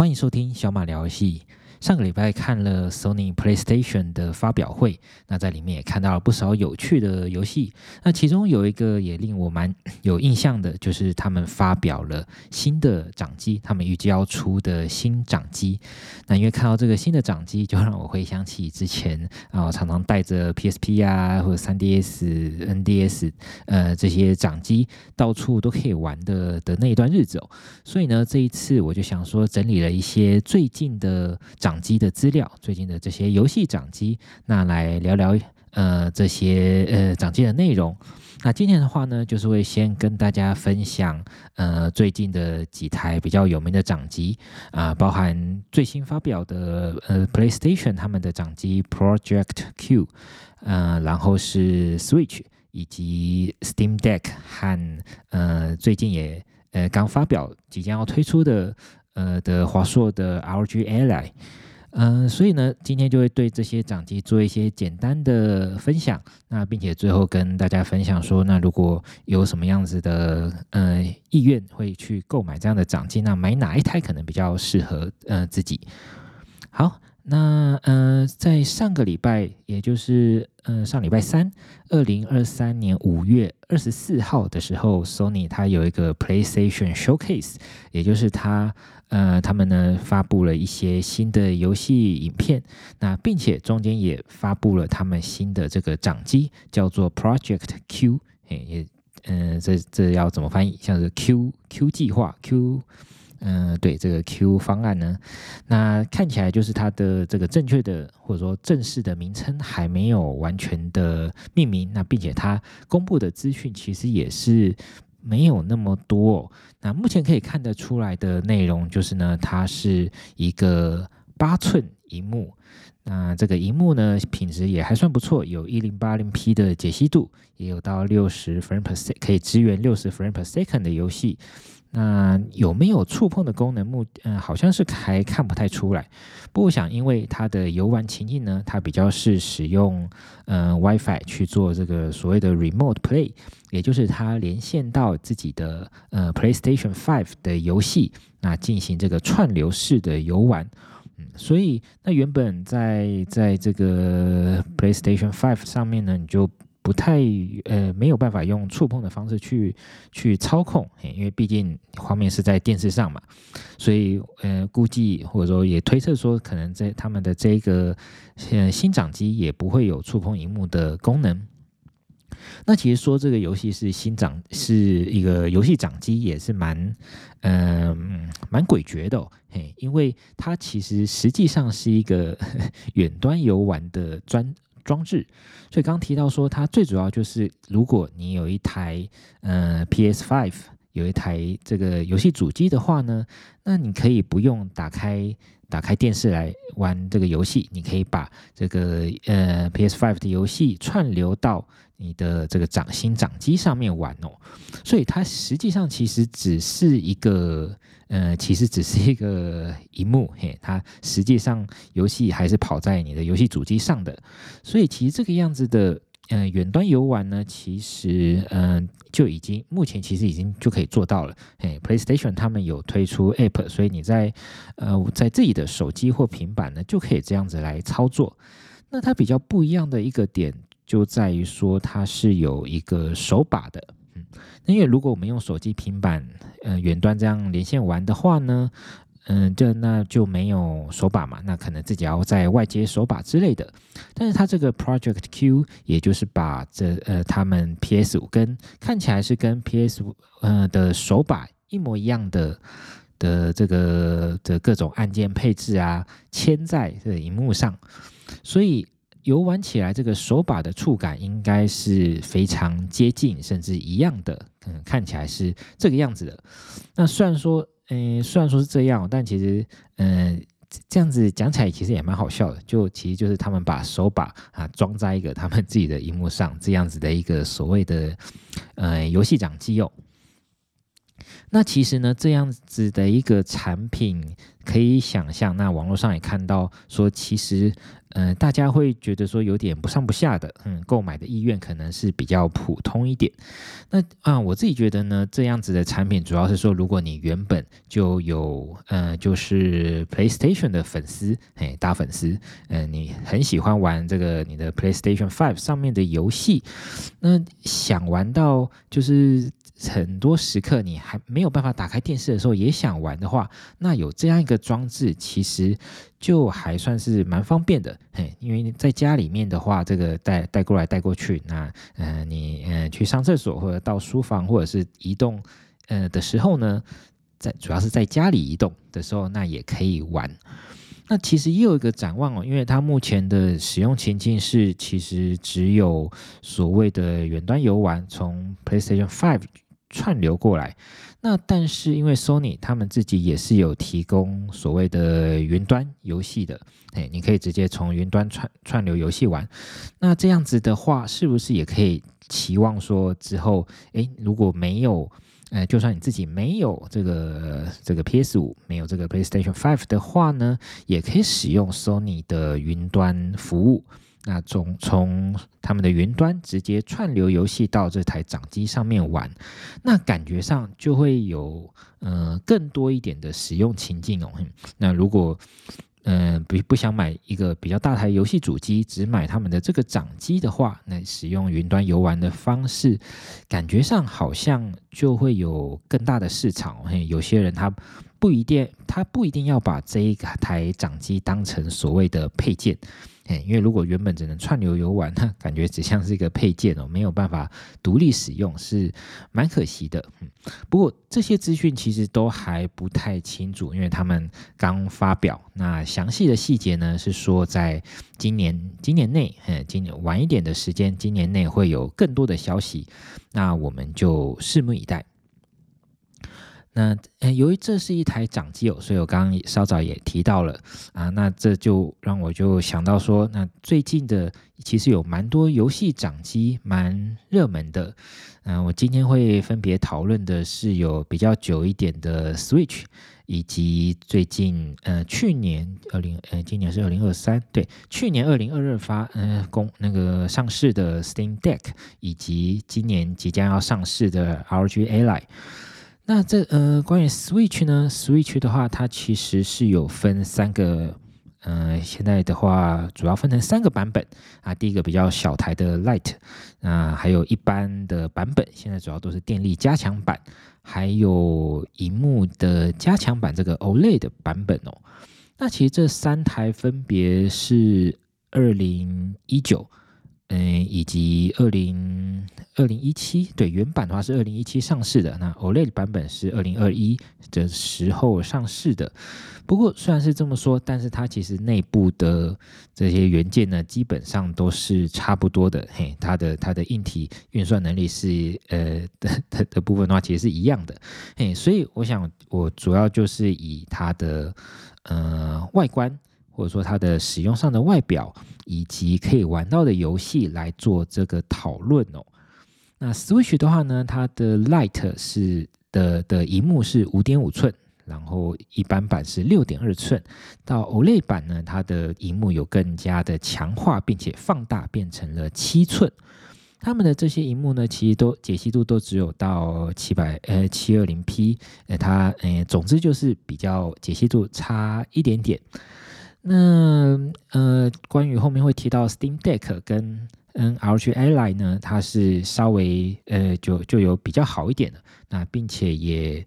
欢迎收听小马聊游戏。上个礼拜看了 Sony PlayStation 的发表会，那在里面也看到了不少有趣的游戏。那其中有一个也令我蛮有印象的，就是他们发表了新的掌机，他们预计要出的新掌机。那因为看到这个新的掌机，就让我回想起之前啊，常常带着 PSP 啊或者 3DS、NDS 呃这些掌机到处都可以玩的的那一段日子哦。所以呢，这一次我就想说，整理了一些最近的掌掌机的资料，最近的这些游戏掌机，那来聊聊呃这些呃掌机的内容。那今天的话呢，就是会先跟大家分享呃最近的几台比较有名的掌机啊、包含最新发表的呃 PlayStation 他们的掌机 Project Q，呃，然后是 Switch 以及 Steam Deck 和呃最近也呃刚发表即将要推出的。呃的华硕的 ROG Ally，嗯、所以呢，今天就会对这些掌机做一些简单的分享，那并且最后跟大家分享说，那如果有什么样子的呃意愿会去购买这样的掌机，那买哪一台可能比较适合呃自己？好。那呃，在上个礼拜，也就是呃上礼拜三，二零二三年五月二十四号的时候，Sony 它有一个 PlayStation Showcase，也就是它呃他们呢发布了一些新的游戏影片，那并且中间也发布了他们新的这个掌机，叫做 Project Q，也嗯、这这要怎么翻译？像是 Q Q 计划 Q。嗯，对这个 Q 方案呢，那看起来就是它的这个正确的或者说正式的名称还没有完全的命名，那并且它公布的资讯其实也是没有那么多。那目前可以看得出来的内容就是呢，它是一个八寸荧幕，那这个荧幕呢品质也还算不错，有一零八零 P 的解析度，也有到六十 frame per se，可以支援六十 frame per second 的游戏。那有没有触碰的功能？目嗯，好像是还看不太出来。不过想，因为它的游玩情境呢，它比较是使用嗯 WiFi 去做这个所谓的 Remote Play，也就是它连线到自己的呃 PlayStation Five 的游戏，那进行这个串流式的游玩。嗯，所以那原本在在这个 PlayStation Five 上面呢，你就不太呃没有办法用触碰的方式去去操控，因为毕竟画面是在电视上嘛，所以呃估计或者说也推测说，可能在他们的这个呃新掌机也不会有触碰荧幕的功能。那其实说这个游戏是新掌是一个游戏掌机，也是蛮嗯蛮诡谲的哦，嘿，因为它其实实际上是一个 远端游玩的专。装置，所以刚提到说，它最主要就是，如果你有一台呃，PS Five，有一台这个游戏主机的话呢，那你可以不用打开打开电视来玩这个游戏，你可以把这个呃 PS5 的游戏串流到你的这个掌心掌机上面玩哦。所以它实际上其实只是一个。呃，其实只是一个萤幕，嘿，它实际上游戏还是跑在你的游戏主机上的，所以其实这个样子的，呃，远端游玩呢，其实，嗯、就已经目前其实已经就可以做到了，嘿，PlayStation 他们有推出 App，所以你在，呃，在自己的手机或平板呢，就可以这样子来操作。那它比较不一样的一个点，就在于说它是有一个手把的。那因为如果我们用手机、平板，呃，远端这样连线玩的话呢，嗯、这那就没有手把嘛，那可能自己要在外接手把之类的。但是它这个 Project Q，也就是把这呃他们 PS 五跟看起来是跟 PS 五呃的手把一模一样的的这个的各种按键配置啊，嵌在这个荧幕上，所以。游玩起来，这个手把的触感应该是非常接近，甚至一样的。嗯，看起来是这个样子的。那虽然说，嗯，虽然说是这样，但其实，嗯，这样子讲起来其实也蛮好笑的。就其实就是他们把手把啊装在一个他们自己的荧幕上，这样子的一个所谓的，呃，游戏掌机哦。那其实呢，这样子的一个产品可以想象，那网络上也看到说，其实。嗯、大家会觉得说有点不上不下的，嗯，购买的意愿可能是比较普通一点。那啊，我自己觉得呢，这样子的产品主要是说，如果你原本就有，呃，就是 PlayStation 的粉丝，哎，大粉丝，嗯、你很喜欢玩这个你的 PlayStation Five 上面的游戏，那想玩到就是。很多时刻你还没有办法打开电视的时候，也想玩的话，那有这样一个装置，其实就还算是蛮方便的。嘿，因为在家里面的话，这个带带过来带过去，那呃你呃去上厕所或者到书房或者是移动呃的时候呢，在主要是在家里移动的时候，那也可以玩。那其实也有一个展望哦，因为它目前的使用情境是，其实只有所谓的远端游玩，从 PlayStation Five。串流过来，那但是因为 Sony 他们自己也是有提供所谓的云端游戏的，哎，你可以直接从云端串串流游戏玩。那这样子的话，是不是也可以期望说之后，哎，如果没有，呃，就算你自己没有这个这个 PS 五，没有这个 PlayStation Five 的话呢，也可以使用 Sony 的云端服务。那从从他们的云端直接串流游戏到这台掌机上面玩，那感觉上就会有呃更多一点的使用情境哦。那如果嗯不不想买一个比较大台游戏主机，只买他们的这个掌机的话，那使用云端游玩的方式，感觉上好像就会有更大的市场。嘿，有些人他不一定他不一定要把这一台掌机当成所谓的配件。因为如果原本只能串流游玩，那感觉只像是一个配件哦，没有办法独立使用，是蛮可惜的。嗯，不过这些资讯其实都还不太清楚，因为他们刚发表。那详细的细节呢，是说在今年今年内，嗯，今年晚一点的时间，今年内会有更多的消息。那我们就拭目以待。那呃，由于这是一台掌机哦，所以我刚刚稍早也提到了啊，那这就让我就想到说，那最近的其实有蛮多游戏掌机蛮热门的，嗯、我今天会分别讨论的是有比较久一点的 Switch，以及最近呃去年二零呃今年是二零二三对，去年二零二二发呃公那个上市的 Steam Deck，以及今年即将要上市的 ROG Ally。那这呃，关于 Switch 呢？Switch 的话，它其实是有分三个，呃，现在的话主要分成三个版本啊。第一个比较小台的 Light，啊，还有一般的版本，现在主要都是电力加强版，还有荧幕的加强版，这个 OLED 的版本哦。那其实这三台分别是二零一九。嗯，以及二零二零一七，对，原版的话是二零一七上市的，那 OLED 版本是二零二一的时候上市的。不过虽然是这么说，但是它其实内部的这些元件呢，基本上都是差不多的。嘿，它的它的硬体运算能力是呃的的的部分的话，其实是一样的。嘿，所以我想我主要就是以它的呃外观。或者说它的使用上的外表，以及可以玩到的游戏来做这个讨论哦。那 Switch 的话呢，它的 Light 是的的荧幕是五点五寸，然后一般版是六点二寸。到 OLED 版呢，它的荧幕有更加的强化，并且放大变成了七寸。他们的这些荧幕呢，其实都解析度都只有到七百呃七二零 P，呃它呃总之就是比较解析度差一点点。那呃，关于后面会提到 Steam Deck 跟嗯 ROG Ally 呢，它是稍微呃就就有比较好一点的，那并且也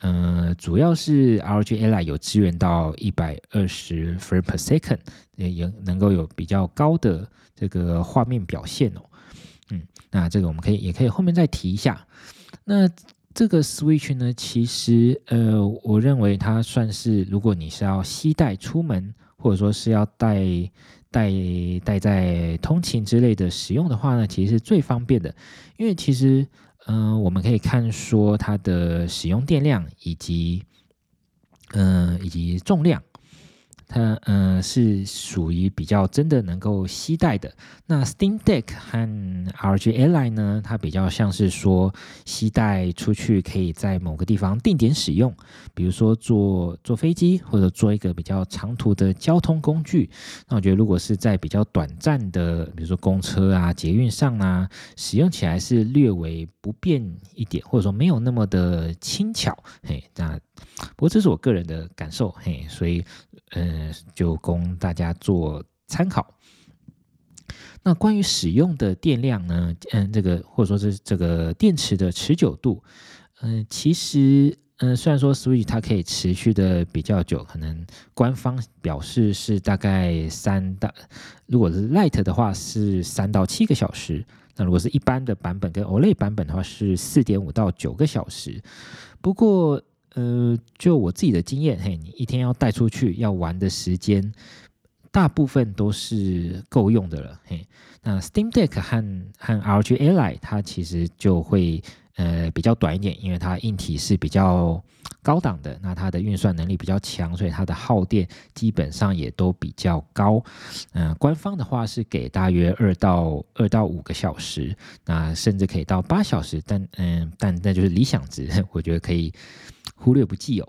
呃主要是 ROG Ally 有支援到一百二十 frame per second，也也能够有比较高的这个画面表现哦。嗯，那这个我们可以也可以后面再提一下。那这个 Switch 呢，其实呃，我认为它算是如果你是要携带出门。或者说是要带带带在通勤之类的使用的话呢，其实是最方便的，因为其实嗯、我们可以看说它的使用电量以及嗯、以及重量，它嗯、是属于比较真的能够携带的。那 Steam Deck 和 rga line 呢，它比较像是说携带出去可以在某个地方定点使用，比如说坐坐飞机或者坐一个比较长途的交通工具。那我觉得如果是在比较短暂的，比如说公车啊、捷运上啊，使用起来是略微不便一点，或者说没有那么的轻巧。嘿，那不过这是我个人的感受，嘿，所以。嗯，就供大家做参考。那关于使用的电量呢？嗯，这个或者说是这个电池的持久度，嗯，其实嗯，虽然说 Switch 它可以持续的比较久，可能官方表示是大概三到，如果是 Light 的话是三到七个小时，那如果是一般的版本跟 OLED 版本的话是四点五到九个小时。不过，呃，就我自己的经验，嘿，你一天要带出去要玩的时间，大部分都是够用的了，嘿。那 Steam Deck 和和 ROG Ally 它其实就会呃比较短一点，因为它硬体是比较高档的，那它的运算能力比较强，所以它的耗电基本上也都比较高。嗯、呃，官方的话是给大约二到二到五个小时，那甚至可以到八小时，但嗯、但那就是理想值，我觉得可以。忽略不计哦。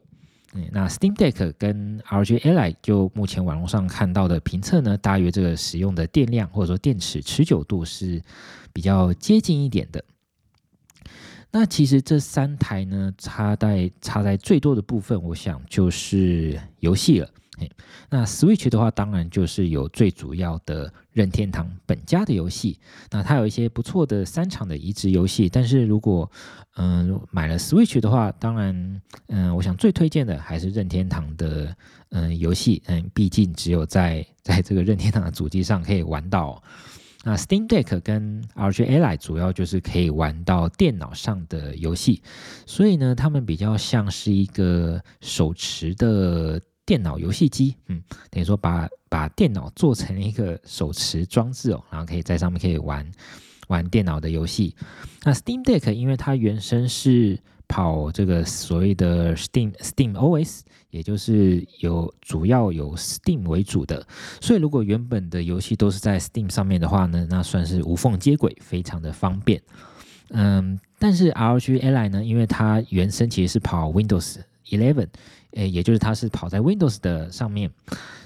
那 Steam Deck 跟 ROG Ally 就目前网络上看到的评测呢，大约这个使用的电量或者说电池持久度是比较接近一点的。那其实这三台呢，差在差在最多的部分，我想就是游戏了。那 Switch 的话，当然就是有最主要的任天堂本家的游戏。那它有一些不错的三场的移植游戏，但是如果嗯、呃、买了 Switch 的话，当然嗯、我想最推荐的还是任天堂的嗯游戏。嗯，毕竟只有在在这个任天堂的主机上可以玩到。那 Steam Deck 跟 RG Ally 主要就是可以玩到电脑上的游戏，所以呢，他们比较像是一个手持的。电脑游戏机，嗯，等于说把把电脑做成一个手持装置哦，然后可以在上面可以玩玩电脑的游戏。那 Steam Deck 因为它原生是跑这个所谓的 Steam Steam OS，也就是有主要有 Steam 为主的，所以如果原本的游戏都是在 Steam 上面的话呢，那算是无缝接轨，非常的方便。嗯，但是 ROG Ally 呢，因为它原生其实是跑 Windows 11。诶，也就是它是跑在 Windows 的上面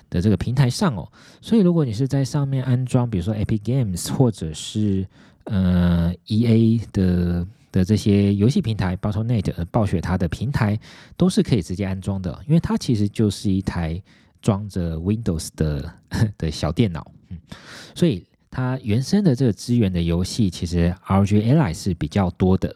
的这个平台上哦，所以如果你是在上面安装，比如说 Epic Games 或者是呃 EA 的的这些游戏平台，Battle.net 暴雪它的平台都是可以直接安装的，因为它其实就是一台装着 Windows 的 的小电脑，嗯，所以它原生的这个资源的游戏，其实 R G A 是比较多的。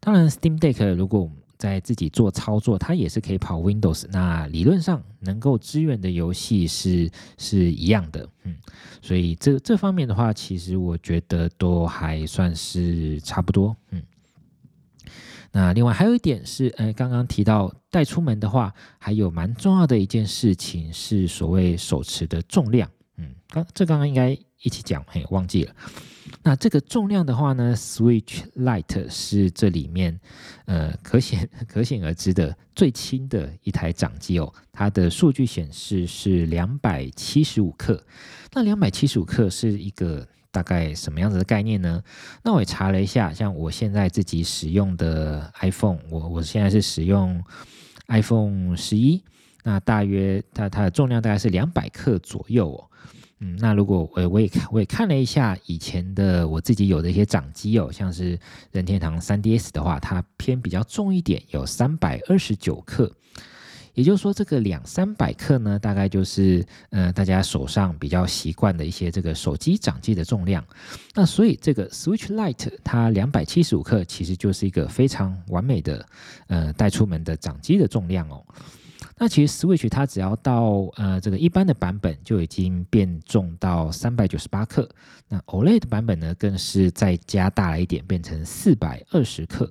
当然，Steam Deck 如果在自己做操作，它也是可以跑 Windows。那理论上能够支援的游戏是是一样的，嗯，所以这这方面的话，其实我觉得都还算是差不多，嗯。那另外还有一点是，呃，刚刚提到带出门的话，还有蛮重要的一件事情是所谓手持的重量，嗯，刚这刚刚应该一起讲，嘿，忘记了。那这个重量的话呢，Switch Lite 是这里面呃可显 可显而知的最轻的一台掌机哦。它的数据显示是两百七十五克。那两百七十五克是一个大概什么样子的概念呢？那我也查了一下，像我现在自己使用的 iPhone，我我现在是使用 iPhone 十一，那大约它它的重量大概是两百克左右哦。嗯，那如果我我也看我也看了一下以前的我自己有的一些掌机哦，像是任天堂 3DS 的话，它偏比较重一点，有三百二十九克。也就是说，这个两三百克呢，大概就是呃大家手上比较习惯的一些这个手机掌机的重量。那所以这个 Switch Lite 它两百七十五克，其实就是一个非常完美的呃带出门的掌机的重量哦。那其实 Switch 它只要到呃这个一般的版本就已经变重到三百九十八克，那 OLED 版本呢更是再加大了一点，变成四百二十克。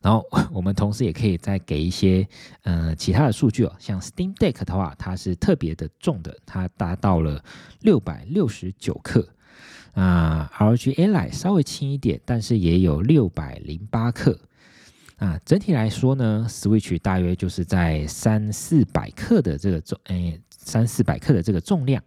然后我们同时也可以再给一些呃其他的数据哦，像 Steam Deck 的话，它是特别的重的，它达到了六百六十九克啊，ROG AI 稍微轻一点，但是也有六百零八克。啊，整体来说呢，Switch 大约就是在三四百克的这个重，诶，三四百克的这个重量。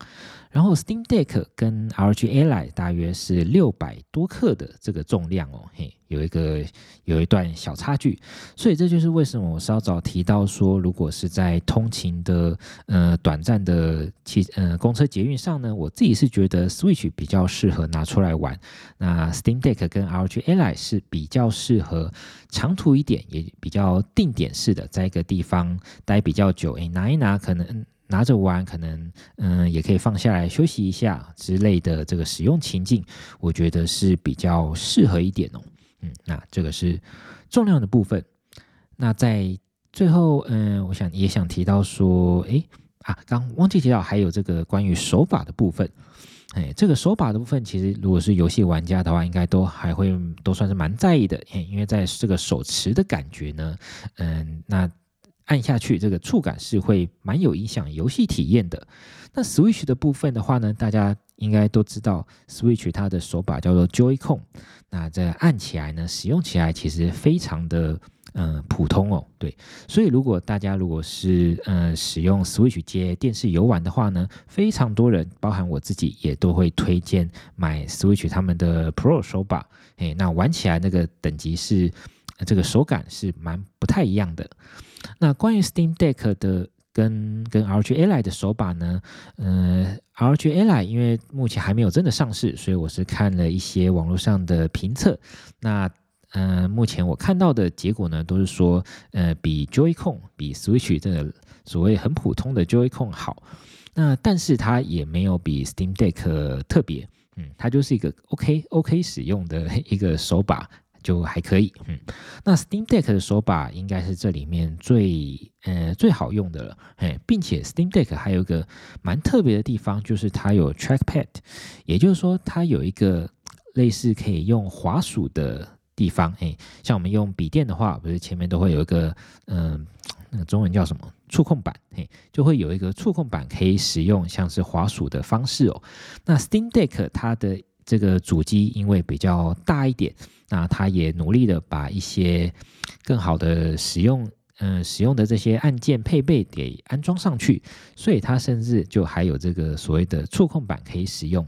然后 Steam Deck 跟 ROG Ally 大约是六百多克的这个重量哦，嘿，有一个有一段小差距，所以这就是为什么我稍早提到说，如果是在通勤的呃短暂的汽呃公车捷运上呢，我自己是觉得 Switch 比较适合拿出来玩，那 Steam Deck 跟 ROG Ally 是比较适合长途一点，也比较定点式的，在一个地方待比较久，诶，拿一拿可能。拿着玩，可能嗯，也可以放下来休息一下之类的这个使用情境，我觉得是比较适合一点哦。嗯，那这个是重量的部分。那在最后，嗯，我想也想提到说，诶啊，刚忘记提到还有这个关于手法的部分。诶，这个手把的部分，其实如果是游戏玩家的话，应该都还会都算是蛮在意的，因为在这个手持的感觉呢，嗯，那。按下去，这个触感是会蛮有影响游戏体验的。那 Switch 的部分的话呢，大家应该都知道，Switch 它的手把叫做 Joy-Con。那这按起来呢，使用起来其实非常的嗯、普通哦。对，所以如果大家如果是嗯、使用 Switch 接电视游玩的话呢，非常多人，包含我自己，也都会推荐买 Switch 他们的 Pro 手把。诶，那玩起来那个等级是这个手感是蛮不太一样的。那关于 Steam Deck 的跟跟 R G Ally 的手把呢，呃 R G Ally 因为目前还没有真的上市，所以我是看了一些网络上的评测。那呃，目前我看到的结果呢，都是说，呃，比 Joy-Con 比 Switch 这个所谓很普通的 Joy-Con 好。那但是它也没有比 Steam Deck 特别，嗯，它就是一个 OK OK 使用的一个手把。就还可以，嗯，那 Steam Deck 的手把应该是这里面最呃最好用的了，嘿，并且 Steam Deck 还有一个蛮特别的地方，就是它有 Trackpad，也就是说它有一个类似可以用滑鼠的地方，嘿，像我们用笔电的话，不是前面都会有一个嗯、呃，那个中文叫什么？触控板，嘿，就会有一个触控板可以使用像是滑鼠的方式哦。那 Steam Deck 它的这个主机因为比较大一点。那它也努力的把一些更好的使用，嗯、使用的这些按键配备给安装上去，所以它甚至就还有这个所谓的触控板可以使用。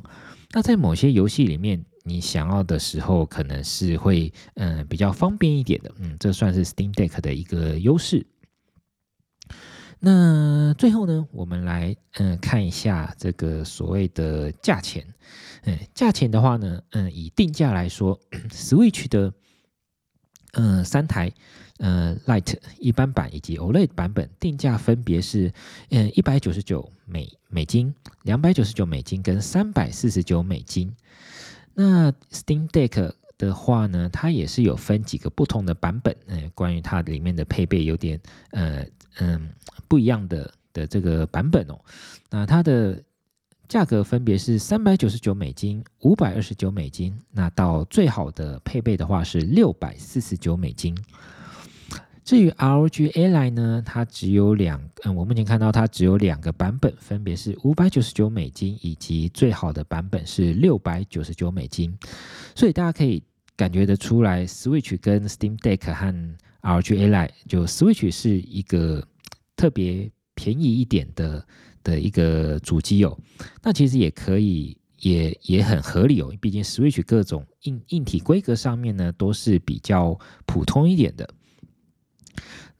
那在某些游戏里面，你想要的时候，可能是会嗯、比较方便一点的，嗯，这算是 Steam Deck 的一个优势。那最后呢，我们来嗯、看一下这个所谓的价钱。嗯，价钱的话呢，嗯，以定价来说，Switch 的嗯三台嗯 Light 一般版以及 OLED 版本定价分别是嗯一百九十九美美金、两百九十九美金跟三百四十九美金。那 Steam Deck 的话呢，它也是有分几个不同的版本，嗯，关于它里面的配备有点呃嗯不一样的的这个版本哦。那它的价格分别是三百九十九美金、五百二十九美金，那到最好的配备的话是六百四十九美金。至于 ROGA line 呢，它只有两，嗯，我目前看到它只有两个版本，分别是五百九十九美金以及最好的版本是六百九十九美金。所以大家可以感觉得出来，Switch 跟 Steam Deck 和 ROGA line 就 Switch 是一个特别便宜一点的。的一个主机哦，那其实也可以，也也很合理哦。毕竟 Switch 各种硬硬体规格上面呢，都是比较普通一点的。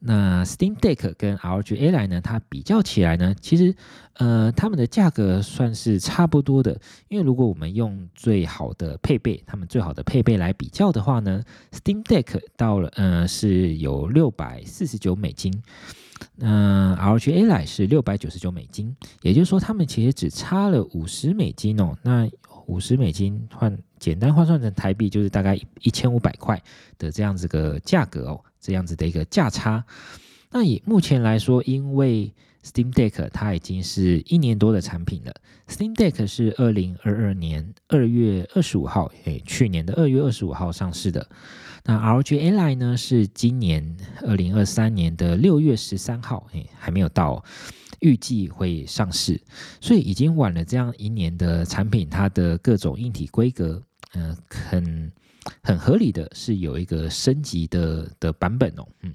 那 Steam Deck 跟 ROG Ally 呢，它比较起来呢，其实呃，它们的价格算是差不多的。因为如果我们用最好的配备，他们最好的配备来比较的话呢，Steam Deck 到了呃是有六百四十九美金。那，RGA 来是六百九十九美金，也就是说，他们其实只差了五十美金哦。那五十美金换简单换算成台币，就是大概一千五百块的这样子个价格哦，这样子的一个价差。那以目前来说，因为 Steam Deck 它已经是一年多的产品了，Steam Deck 是二零二二年二月二十五号，诶，去年的二月二十五号上市的。那 ROG Ally 呢，是今年二零二三年的六月十三号，诶，还没有到，预计会上市，所以已经晚了这样一年的产品，它的各种硬体规格，嗯、很很合理的是有一个升级的的版本哦，嗯，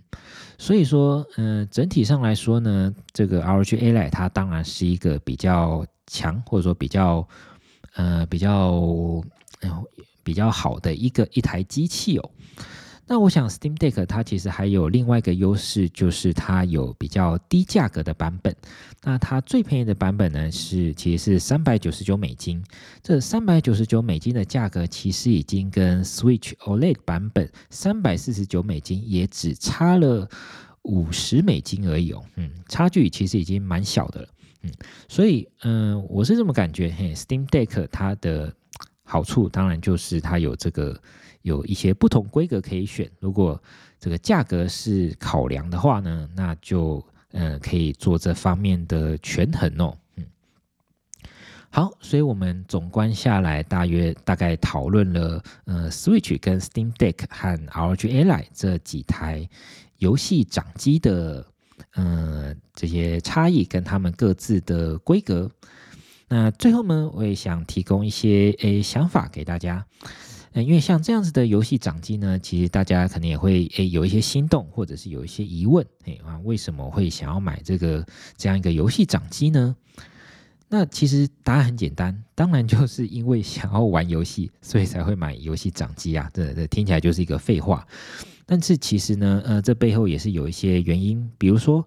所以说，嗯、整体上来说呢，这个 ROG Ally 它当然是一个比较强，或者说比较，呃，比较，呃，比较好的一个一台机器哦。那我想，Steam Deck 它其实还有另外一个优势，就是它有比较低价格的版本。那它最便宜的版本呢，是其实是三百九十九美金。这三百九十九美金的价格，其实已经跟 Switch OLED 版本三百四十九美金也只差了五十美金而已哦。嗯，差距其实已经蛮小的了。嗯，所以嗯、我是这么感觉。嘿，Steam Deck 它的好处，当然就是它有这个。有一些不同规格可以选，如果这个价格是考量的话呢，那就呃可以做这方面的权衡哦。嗯，好，所以我们总观下来，大约大概讨论了呃 Switch 跟 Steam Deck 和 ROG Ally 这几台游戏掌机的呃这些差异跟他们各自的规格。那最后呢，我也想提供一些诶想法给大家。因为像这样子的游戏掌机呢，其实大家可能也会诶有一些心动，或者是有一些疑问，诶啊，为什么会想要买这个这样一个游戏掌机呢？那其实答案很简单，当然就是因为想要玩游戏，所以才会买游戏掌机啊。这这听起来就是一个废话，但是其实呢，呃，这背后也是有一些原因，比如说，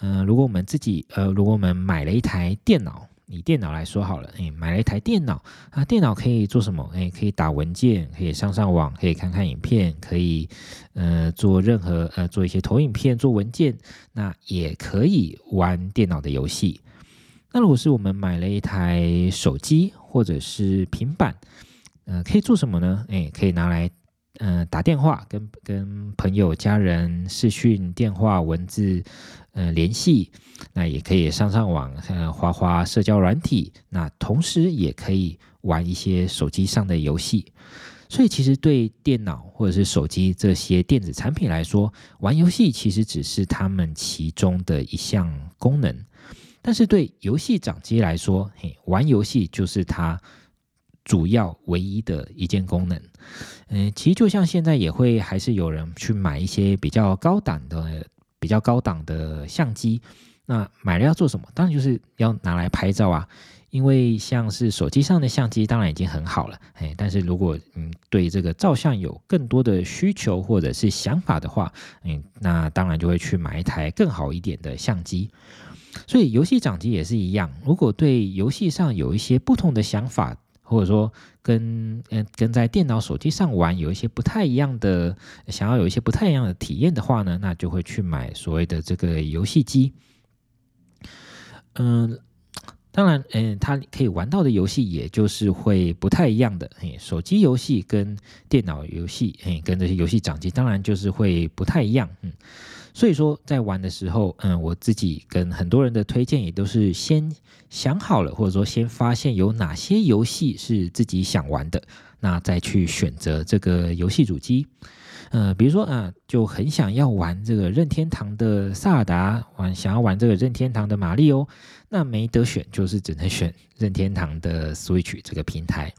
呃，如果我们自己，呃，如果我们买了一台电脑。以电脑来说好了，哎，买了一台电脑啊，电脑可以做什么？哎，可以打文件，可以上上网，可以看看影片，可以呃做任何呃做一些投影片、做文件，那也可以玩电脑的游戏。那如果是我们买了一台手机或者是平板，呃，可以做什么呢？哎，可以拿来。嗯、打电话跟跟朋友、家人视讯电话、文字，呃，联系，那也可以上上网，呃，花花社交软体，那同时也可以玩一些手机上的游戏。所以，其实对电脑或者是手机这些电子产品来说，玩游戏其实只是他们其中的一项功能。但是对游戏掌机来说，嘿，玩游戏就是它。主要唯一的一件功能，嗯，其实就像现在也会还是有人去买一些比较高档的、比较高档的相机，那买了要做什么？当然就是要拿来拍照啊。因为像是手机上的相机当然已经很好了，哎，但是如果嗯对这个照相有更多的需求或者是想法的话，嗯，那当然就会去买一台更好一点的相机。所以游戏掌机也是一样，如果对游戏上有一些不同的想法。或者说跟嗯跟在电脑手机上玩有一些不太一样的，想要有一些不太一样的体验的话呢，那就会去买所谓的这个游戏机。嗯，当然，嗯，它可以玩到的游戏也就是会不太一样的。嘿，手机游戏跟电脑游戏，嘿，跟这些游戏掌机，当然就是会不太一样。嗯。所以说，在玩的时候，嗯，我自己跟很多人的推荐也都是先想好了，或者说先发现有哪些游戏是自己想玩的，那再去选择这个游戏主机。呃，比如说啊，就很想要玩这个任天堂的萨尔达，玩想要玩这个任天堂的马里奥，那没得选，就是只能选任天堂的 Switch 这个平台。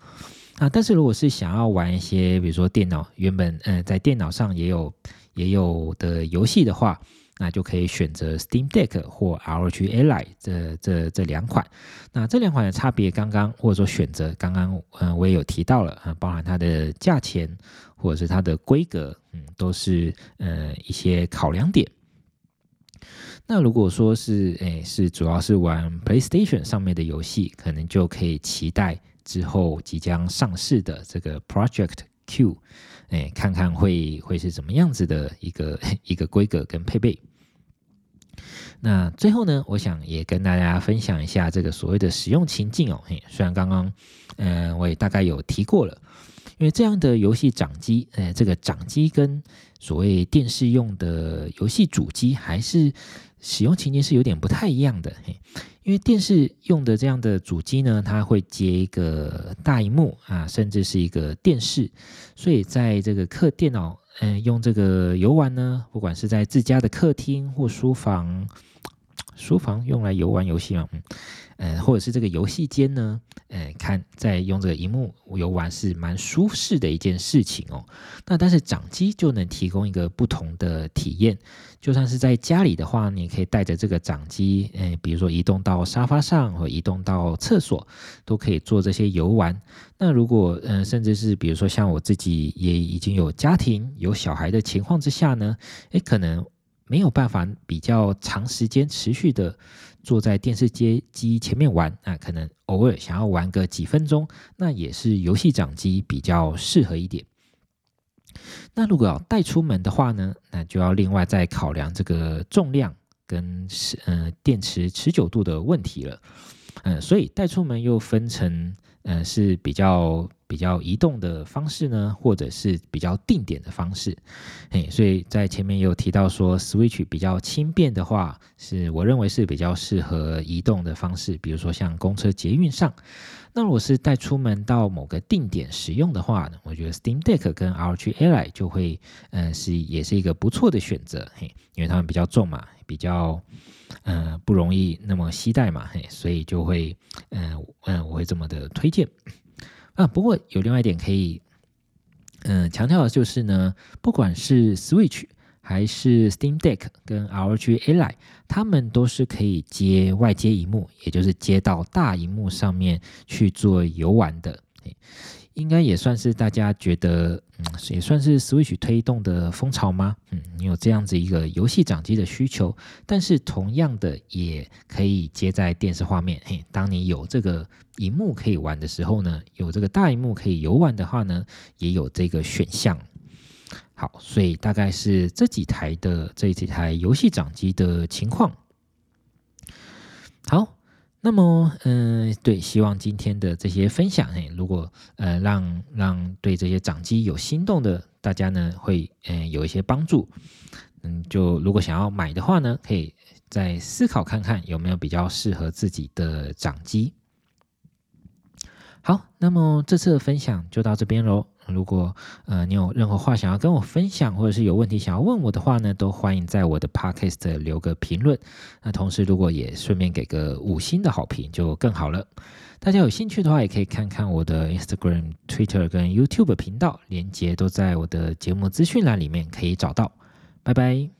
啊，但是如果是想要玩一些，比如说电脑原本嗯在电脑上也有。也有的游戏的话，那就可以选择 Steam Deck 或 ROG Ally 这这这两款。那这两款的差别，刚刚或者说选择，刚刚嗯我也有提到了啊，包含它的价钱或者是它的规格，嗯，都是呃一些考量点。那如果说是诶是主要是玩 PlayStation 上面的游戏，可能就可以期待之后即将上市的这个 Project Q。哎，看看会会是怎么样子的一个 一个规格跟配备。那最后呢，我想也跟大家分享一下这个所谓的使用情境哦。嘿，虽然刚刚嗯、我也大概有提过了，因为这样的游戏掌机，呃，这个掌机跟所谓电视用的游戏主机还是使用情境是有点不太一样的。嘿。因为电视用的这样的主机呢，它会接一个大荧幕啊，甚至是一个电视，所以在这个客电脑，嗯、用这个游玩呢，不管是在自家的客厅或书房，书房用来游玩游戏嘛，嗯，呃，或者是这个游戏间呢，呃，看，在用这个荧幕游玩是蛮舒适的一件事情哦。那但是掌机就能提供一个不同的体验，就算是在家里的话，你可以带着这个掌机，嗯，比如说移动到沙发上或移动到厕所，都可以做这些游玩。那如果嗯，甚至是比如说像我自己也已经有家庭有小孩的情况之下呢，诶，可能没有办法比较长时间持续的。坐在电视机前面玩，那可能偶尔想要玩个几分钟，那也是游戏掌机比较适合一点。那如果要带出门的话呢，那就要另外再考量这个重量跟是呃电池持久度的问题了。嗯、所以带出门又分成。嗯，是比较比较移动的方式呢，或者是比较定点的方式，嘿，所以在前面有提到说，Switch 比较轻便的话，是我认为是比较适合移动的方式，比如说像公车、捷运上。那如果是带出门到某个定点使用的话呢，我觉得 Steam Deck 跟 ROG Ally 就会，嗯，是也是一个不错的选择，嘿，因为它们比较重嘛，比较。嗯、不容易那么携带嘛，嘿，所以就会，嗯、嗯、我会这么的推荐。啊，不过有另外一点可以，嗯、呃，强调的就是呢，不管是 Switch 还是 Steam Deck 跟 ROG Ally，它们都是可以接外接荧幕，也就是接到大荧幕上面去做游玩的。应该也算是大家觉得，嗯，也算是 Switch 推动的风潮吗？嗯，你有这样子一个游戏掌机的需求，但是同样的也可以接在电视画面。嘿，当你有这个荧幕可以玩的时候呢，有这个大荧幕可以游玩的话呢，也有这个选项。好，所以大概是这几台的这几台游戏掌机的情况。好。那么，嗯、对，希望今天的这些分享，哎，如果呃让让对这些掌机有心动的大家呢，会嗯、有一些帮助。嗯，就如果想要买的话呢，可以再思考看看有没有比较适合自己的掌机。好，那么这次的分享就到这边喽。如果呃你有任何话想要跟我分享，或者是有问题想要问我的话呢，都欢迎在我的 podcast 留个评论。那同时，如果也顺便给个五星的好评，就更好了。大家有兴趣的话，也可以看看我的 Instagram、Twitter 跟 YouTube 频道，连接都在我的节目资讯栏里面可以找到。拜拜。